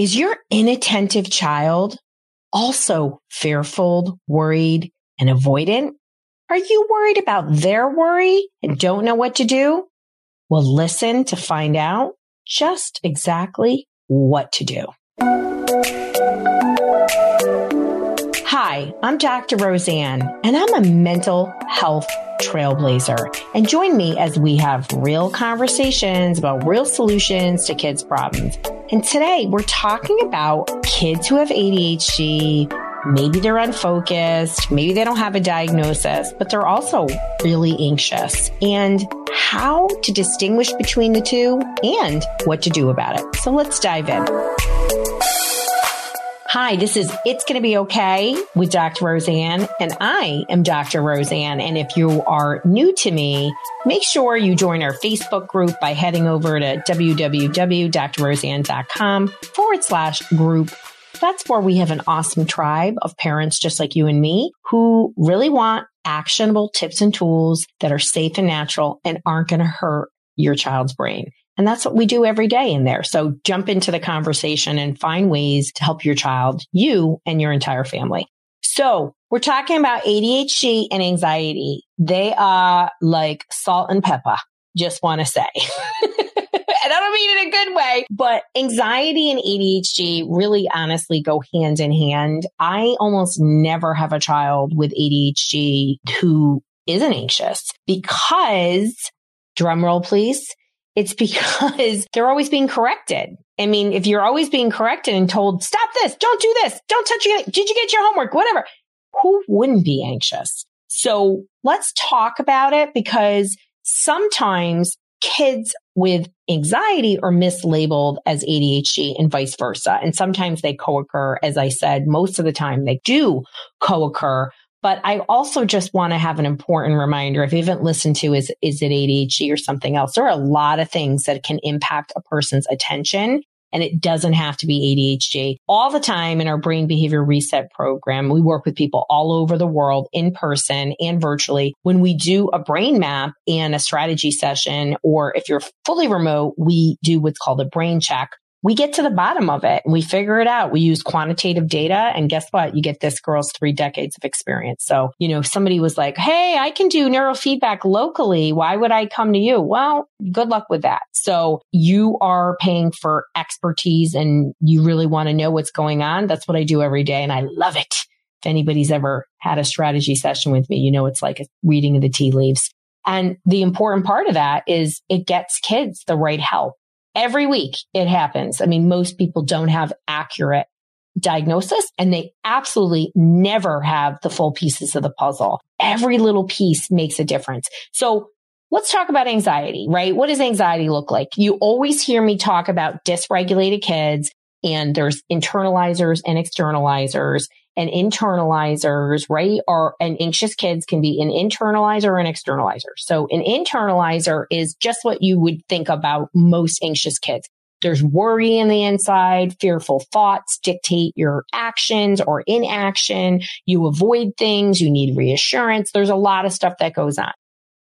Is your inattentive child also fearful, worried, and avoidant? Are you worried about their worry and don't know what to do? Well, listen to find out just exactly what to do. Hi, I'm Dr. Roseann, and I'm a mental health trailblazer. And join me as we have real conversations about real solutions to kids' problems. And today we're talking about kids who have ADHD. Maybe they're unfocused. Maybe they don't have a diagnosis, but they're also really anxious and how to distinguish between the two and what to do about it. So let's dive in. Hi, this is It's Gonna Be Okay with Dr. Roseann, and I am Dr. Roseann. And if you are new to me, make sure you join our Facebook group by heading over to www.drroseann.com forward slash group. That's where we have an awesome tribe of parents just like you and me who really want actionable tips and tools that are safe and natural and aren't going to hurt your child's brain. And that's what we do every day in there. So jump into the conversation and find ways to help your child, you and your entire family. So we're talking about ADHD and anxiety. They are like salt and pepper. Just want to say. and I don't mean it in a good way, but anxiety and ADHD really honestly go hand in hand. I almost never have a child with ADHD who isn't anxious because drum roll, please it's because they're always being corrected. I mean, if you're always being corrected and told, stop this, don't do this, don't touch it, did you get your homework, whatever, who wouldn't be anxious? So let's talk about it because sometimes kids with anxiety are mislabeled as ADHD and vice versa. And sometimes they co-occur. As I said, most of the time they do co-occur but I also just want to have an important reminder. If you haven't listened to is, is it ADHD or something else? There are a lot of things that can impact a person's attention and it doesn't have to be ADHD. All the time in our brain behavior reset program, we work with people all over the world in person and virtually. When we do a brain map and a strategy session, or if you're fully remote, we do what's called a brain check we get to the bottom of it and we figure it out. We use quantitative data and guess what? You get this girl's three decades of experience. So, you know, if somebody was like, Hey, I can do neurofeedback locally. Why would I come to you? Well, good luck with that. So you are paying for expertise and you really want to know what's going on. That's what I do every day. And I love it. If anybody's ever had a strategy session with me, you know, it's like a reading of the tea leaves. And the important part of that is it gets kids the right help every week it happens. I mean, most people don't have accurate diagnosis and they absolutely never have the full pieces of the puzzle. Every little piece makes a difference. So let's talk about anxiety, right? What does anxiety look like? You always hear me talk about dysregulated kids and there's internalizers and externalizers and internalizers, right? Or and anxious kids can be an internalizer or an externalizer. So an internalizer is just what you would think about most anxious kids. There's worry in the inside, fearful thoughts dictate your actions or inaction. You avoid things. You need reassurance. There's a lot of stuff that goes on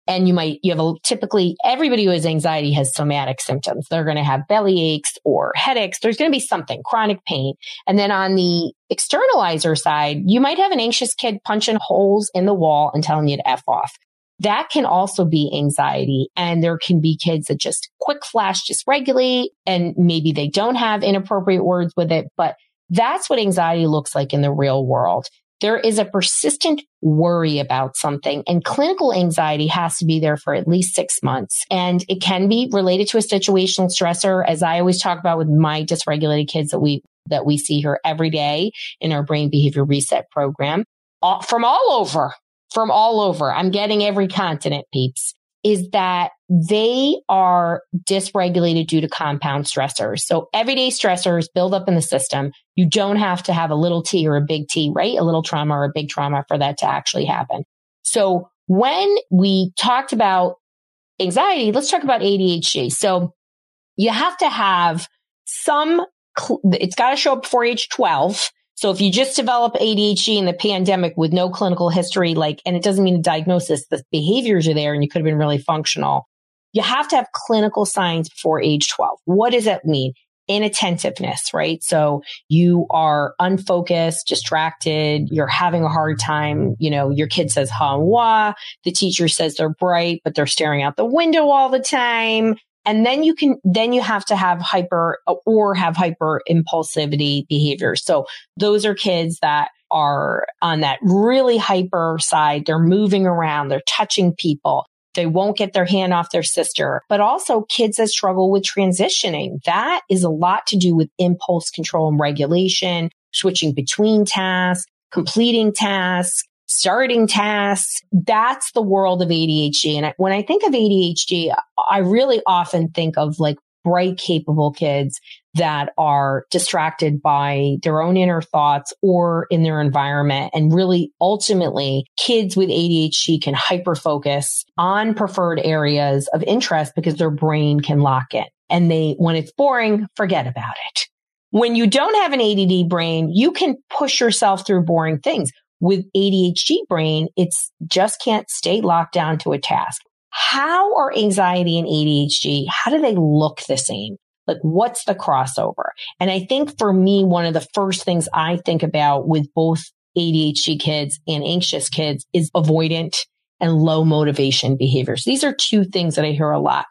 and you might, you have a typically everybody who has anxiety has somatic symptoms. They're going to have belly aches or headaches. There's going to be something chronic pain. And then on the externalizer side, you might have an anxious kid punching holes in the wall and telling you to F off. That can also be anxiety. And there can be kids that just quick flash dysregulate and maybe they don't have inappropriate words with it, but that's what anxiety looks like in the real world there is a persistent worry about something and clinical anxiety has to be there for at least six months. And it can be related to a situational stressor, as I always talk about with my dysregulated kids that we, that we see here every day in our brain behavior reset program all, from all over, from all over. I'm getting every continent peeps is that they are dysregulated due to compound stressors. So everyday stressors build up in the system. You don't have to have a little T or a big T, right? A little trauma or a big trauma for that to actually happen. So when we talked about anxiety, let's talk about ADHD. So you have to have some, it's got to show up before age 12. So if you just develop ADHD in the pandemic with no clinical history, like, and it doesn't mean a diagnosis, the behaviors are there and you could have been really functional. You have to have clinical signs before age 12. What does that mean? inattentiveness, right? So you are unfocused, distracted, you're having a hard time. You know, your kid says ha wah. The teacher says they're bright, but they're staring out the window all the time. And then you can, then you have to have hyper or have hyper impulsivity behaviors. So those are kids that are on that really hyper side. They're moving around. They're touching people. They won't get their hand off their sister, but also kids that struggle with transitioning. That is a lot to do with impulse control and regulation, switching between tasks, completing tasks, starting tasks. That's the world of ADHD. And when I think of ADHD, I really often think of like bright, capable kids that are distracted by their own inner thoughts or in their environment. And really, ultimately, kids with ADHD can hyper focus on preferred areas of interest because their brain can lock in. And they, when it's boring, forget about it. When you don't have an ADD brain, you can push yourself through boring things. With ADHD brain, it's just can't stay locked down to a task. How are anxiety and ADHD? How do they look the same? Like what's the crossover? And I think for me, one of the first things I think about with both ADHD kids and anxious kids is avoidant and low motivation behaviors. These are two things that I hear a lot.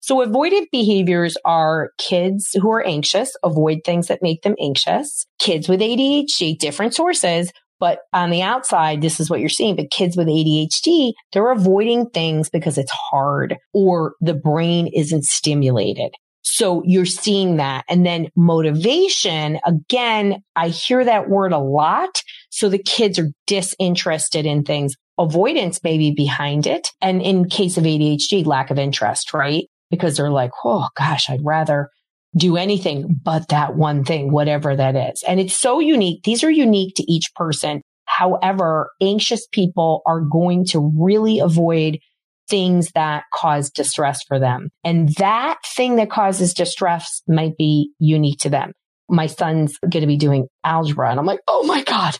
So avoidant behaviors are kids who are anxious, avoid things that make them anxious. Kids with ADHD, different sources, but on the outside, this is what you're seeing. But kids with ADHD, they're avoiding things because it's hard or the brain isn't stimulated. So you're seeing that. And then motivation, again, I hear that word a lot. So the kids are disinterested in things. Avoidance may be behind it. And in case of ADHD, lack of interest, right? Because they're like, oh gosh, I'd rather do anything but that one thing, whatever that is. And it's so unique. These are unique to each person. However, anxious people are going to really avoid things that cause distress for them. And that thing that causes distress might be unique to them. My son's going to be doing algebra and I'm like, Oh my God,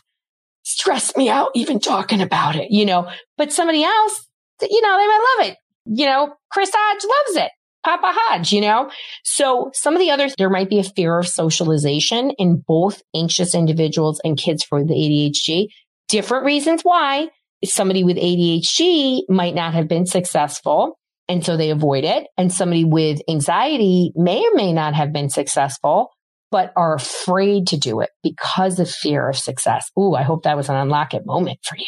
stress me out even talking about it, you know, but somebody else, you know, they might love it. You know, Chris Hodge loves it. Papa Hodge, you know? So some of the others, there might be a fear of socialization in both anxious individuals and kids for the ADHD. Different reasons why somebody with ADHD might not have been successful. And so they avoid it. And somebody with anxiety may or may not have been successful, but are afraid to do it because of fear of success. Ooh, I hope that was an unlock it moment for you.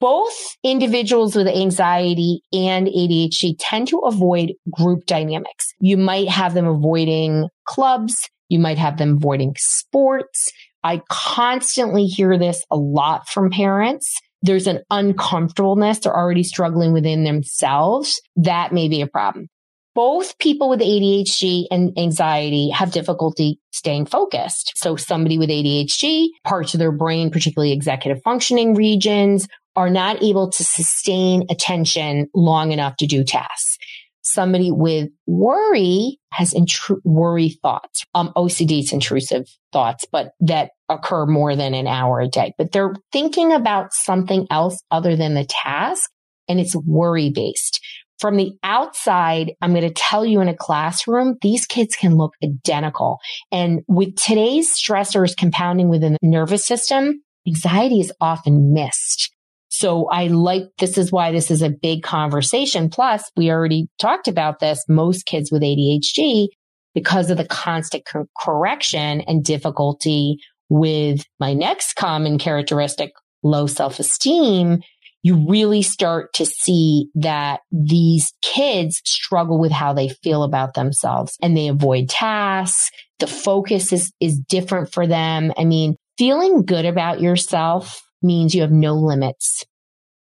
Both individuals with anxiety and ADHD tend to avoid group dynamics. You might have them avoiding clubs. You might have them avoiding sports. I constantly hear this a lot from parents there's an uncomfortableness. They're already struggling within themselves. That may be a problem. Both people with ADHD and anxiety have difficulty staying focused. So somebody with ADHD, parts of their brain, particularly executive functioning regions, are not able to sustain attention long enough to do tasks somebody with worry has intru- worry thoughts. Um, OCD is intrusive thoughts, but that occur more than an hour a day, but they're thinking about something else other than the task and it's worry based. From the outside, I'm going to tell you in a classroom, these kids can look identical. And with today's stressors compounding within the nervous system, anxiety is often missed. So I like, this is why this is a big conversation. Plus we already talked about this. Most kids with ADHD, because of the constant cor- correction and difficulty with my next common characteristic, low self-esteem, you really start to see that these kids struggle with how they feel about themselves and they avoid tasks. The focus is, is different for them. I mean, feeling good about yourself means you have no limits.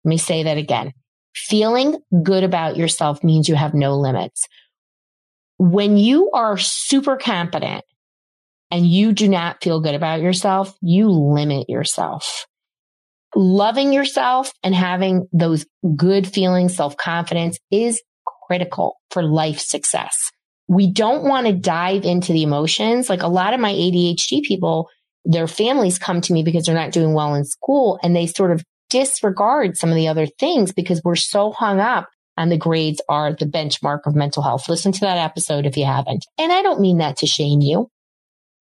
Let me say that again. Feeling good about yourself means you have no limits. When you are super competent and you do not feel good about yourself, you limit yourself. Loving yourself and having those good feelings, self confidence is critical for life success. We don't want to dive into the emotions. Like a lot of my ADHD people, their families come to me because they're not doing well in school and they sort of disregard some of the other things because we're so hung up on the grades are the benchmark of mental health. Listen to that episode if you haven't. And I don't mean that to shame you.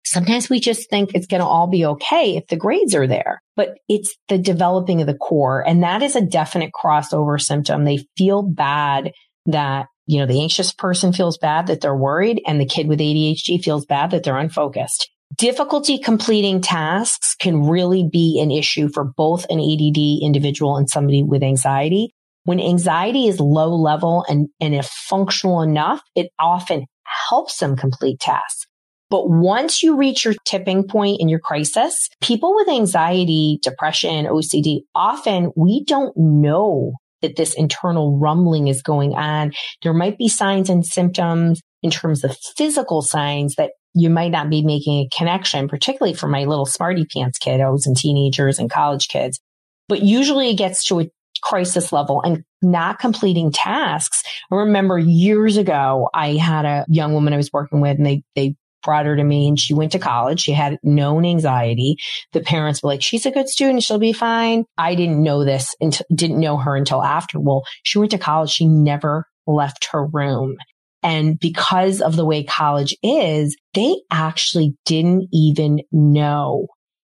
Sometimes we just think it's going to all be okay if the grades are there, but it's the developing of the core. And that is a definite crossover symptom. They feel bad that, you know, the anxious person feels bad that they're worried and the kid with ADHD feels bad that they're unfocused. Difficulty completing tasks can really be an issue for both an ADD individual and somebody with anxiety. When anxiety is low level and, and if functional enough, it often helps them complete tasks. But once you reach your tipping point in your crisis, people with anxiety, depression, OCD, often we don't know that this internal rumbling is going on. There might be signs and symptoms in terms of physical signs that you might not be making a connection, particularly for my little smarty pants kiddos and teenagers and college kids. But usually it gets to a crisis level and not completing tasks. I remember years ago, I had a young woman I was working with and they, they brought her to me and she went to college. She had known anxiety. The parents were like, she's a good student. She'll be fine. I didn't know this and didn't know her until after. Well, she went to college. She never left her room. And because of the way college is, they actually didn't even know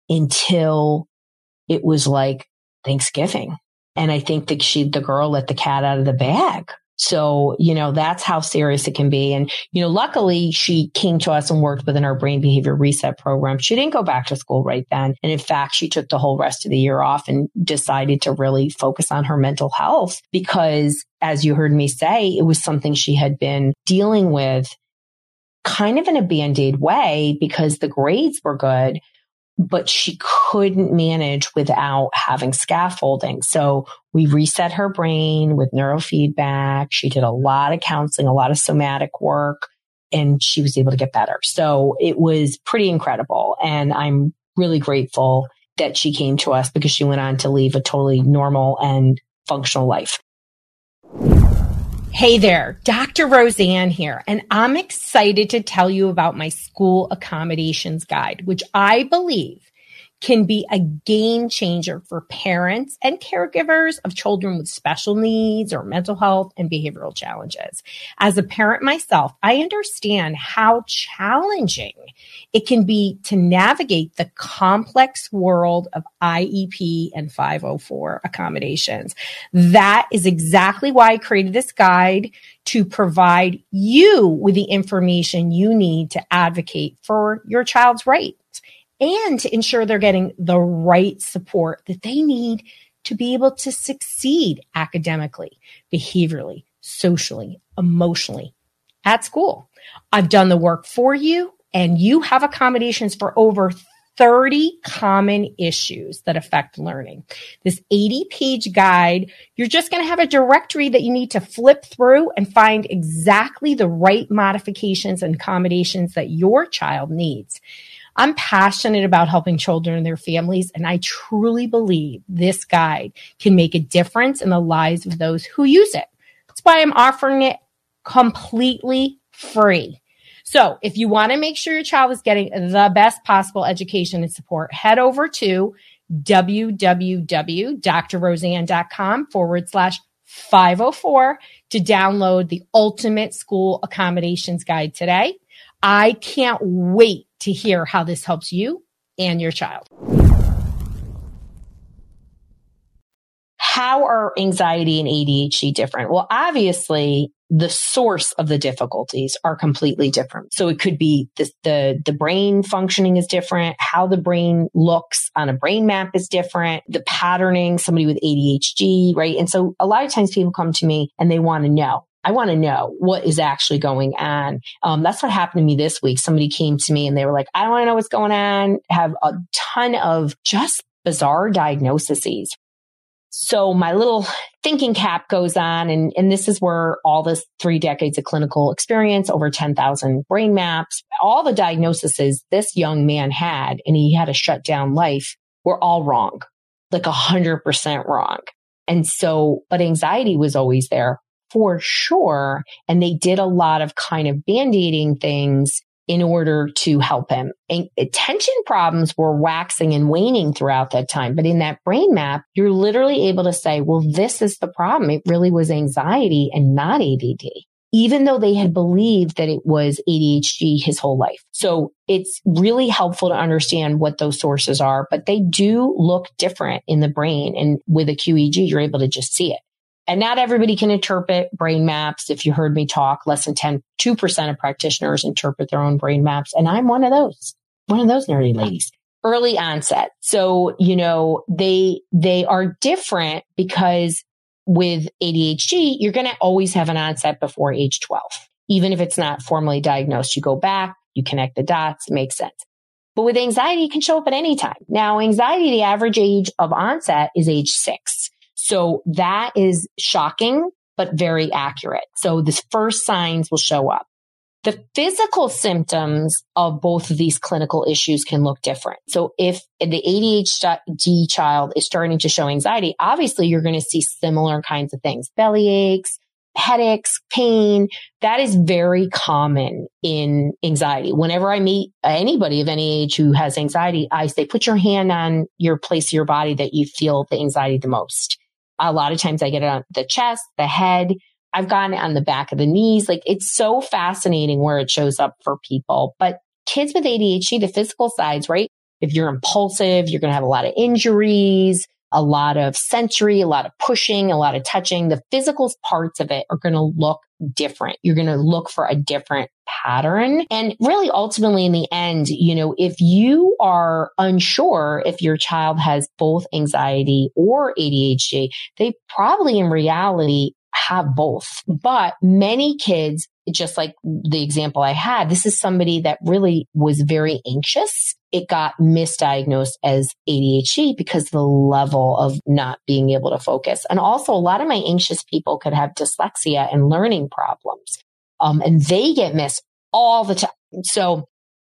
until it was like Thanksgiving. And I think that she, the girl let the cat out of the bag so, you know, that's how serious it can be. And, you know, luckily she came to us and worked within our brain behavior reset program. She didn't go back to school right then. And in fact, she took the whole rest of the year off and decided to really focus on her mental health because as you heard me say, it was something she had been dealing with kind of in a band-aid way because the grades were good, but she couldn't manage without having scaffolding. So we reset her brain with neurofeedback. She did a lot of counseling, a lot of somatic work, and she was able to get better. So it was pretty incredible. And I'm really grateful that she came to us because she went on to leave a totally normal and functional life. Hey there, Dr. Roseann here, and I'm excited to tell you about my school accommodations guide, which I believe can be a game changer for parents and caregivers of children with special needs or mental health and behavioral challenges. As a parent myself, I understand how challenging it can be to navigate the complex world of IEP and 504 accommodations. That is exactly why I created this guide to provide you with the information you need to advocate for your child's rights and to ensure they're getting the right support that they need to be able to succeed academically, behaviorally, socially, emotionally at school. I've done the work for you and you have accommodations for over 30 common issues that affect learning. This 80 page guide, you're just going to have a directory that you need to flip through and find exactly the right modifications and accommodations that your child needs. I'm passionate about helping children and their families, and I truly believe this guide can make a difference in the lives of those who use it. That's why I'm offering it completely free. So if you want to make sure your child is getting the best possible education and support, head over to www.drroseann.com forward slash 504 to download the ultimate school accommodations guide today. I can't wait to hear how this helps you and your child. How are anxiety and ADHD different? Well, obviously, the source of the difficulties are completely different. So it could be the, the, the brain functioning is different. How the brain looks on a brain map is different. The patterning, somebody with ADHD, right? And so a lot of times people come to me and they want to know. I want to know what is actually going on. Um, that's what happened to me this week. Somebody came to me and they were like, I want to know what's going on. Have a ton of just bizarre diagnoses. So my little thinking cap goes on and, and this is where all this three decades of clinical experience, over 10,000 brain maps, all the diagnoses this young man had, and he had a shut down life were all wrong, like a hundred percent wrong. And so, but anxiety was always there for sure. And they did a lot of kind of band-aiding things in order to help him. And attention problems were waxing and waning throughout that time. But in that brain map, you're literally able to say, well, this is the problem. It really was anxiety and not ADD. even though they had believed that it was ADHD his whole life. So it's really helpful to understand what those sources are, but they do look different in the brain. And with a QEEG, you're able to just see it. And not everybody can interpret brain maps. If you heard me talk, less than 10, 2% of practitioners interpret their own brain maps. And I'm one of those, one of those nerdy ladies. Early onset. So, you know, they, they are different because with ADHD, you're going to always have an onset before age 12. Even if it's not formally diagnosed, you go back, you connect the dots, it makes sense. But with anxiety, it can show up at any time. Now, anxiety, the average age of onset is age six. So that is shocking, but very accurate. So the first signs will show up. The physical symptoms of both of these clinical issues can look different. So if the ADHD child is starting to show anxiety, obviously you're going to see similar kinds of things, belly aches, headaches, pain. That is very common in anxiety. Whenever I meet anybody of any age who has anxiety, I say, put your hand on your place of your body that you feel the anxiety the most. A lot of times I get it on the chest, the head. I've gotten it on the back of the knees. Like it's so fascinating where it shows up for people. But kids with ADHD, the physical sides, right? If you're impulsive, you're going to have a lot of injuries, a lot of sensory, a lot of pushing, a lot of touching. The physical parts of it are going to look different. You're going to look for a different pattern. And really ultimately in the end, you know, if you are unsure if your child has both anxiety or ADHD, they probably in reality have both. But many kids, just like the example I had, this is somebody that really was very anxious. It got misdiagnosed as ADHD because the level of not being able to focus. And also a lot of my anxious people could have dyslexia and learning problems. Um, and they get missed all the time. So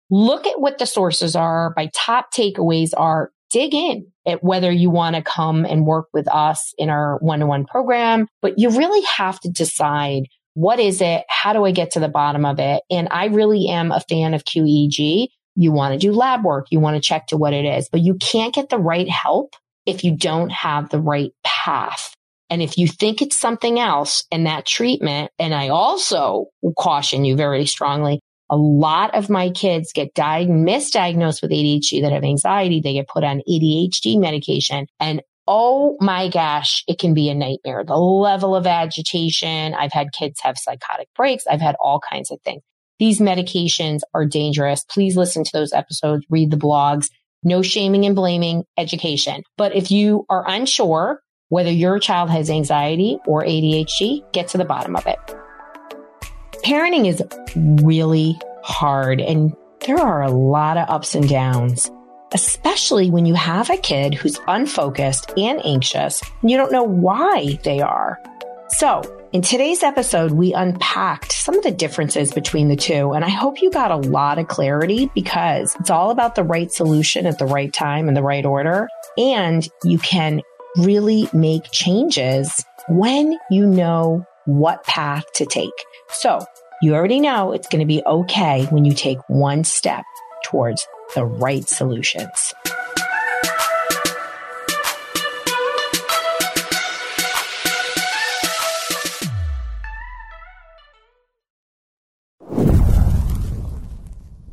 look at what the sources are. My top takeaways are dig in at whether you want to come and work with us in our one to one program, but you really have to decide what is it? How do I get to the bottom of it? And I really am a fan of QEEG. You want to do lab work. You want to check to what it is, but you can't get the right help if you don't have the right path. And if you think it's something else and that treatment, and I also caution you very strongly, a lot of my kids get diagnosed, misdiagnosed with ADHD that have anxiety. They get put on ADHD medication and Oh my gosh, it can be a nightmare. The level of agitation. I've had kids have psychotic breaks. I've had all kinds of things. These medications are dangerous. Please listen to those episodes, read the blogs. No shaming and blaming, education. But if you are unsure whether your child has anxiety or ADHD, get to the bottom of it parenting is really hard and there are a lot of ups and downs, especially when you have a kid who's unfocused and anxious and you don't know why they are. So in today's episode, we unpacked some of the differences between the two. And I hope you got a lot of clarity because it's all about the right solution at the right time in the right order. And you can really make changes when you know what path to take. So you already know it's going to be okay when you take one step towards the right solutions.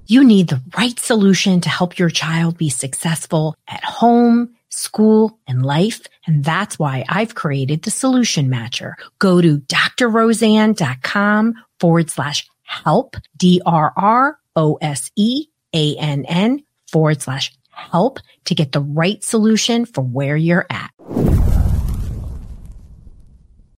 You need the right solution to help your child be successful at home school, and life. And that's why I've created the solution matcher. Go to drroseann.com forward slash help, D-R-R-O-S-E-A-N-N forward slash help to get the right solution for where you're at.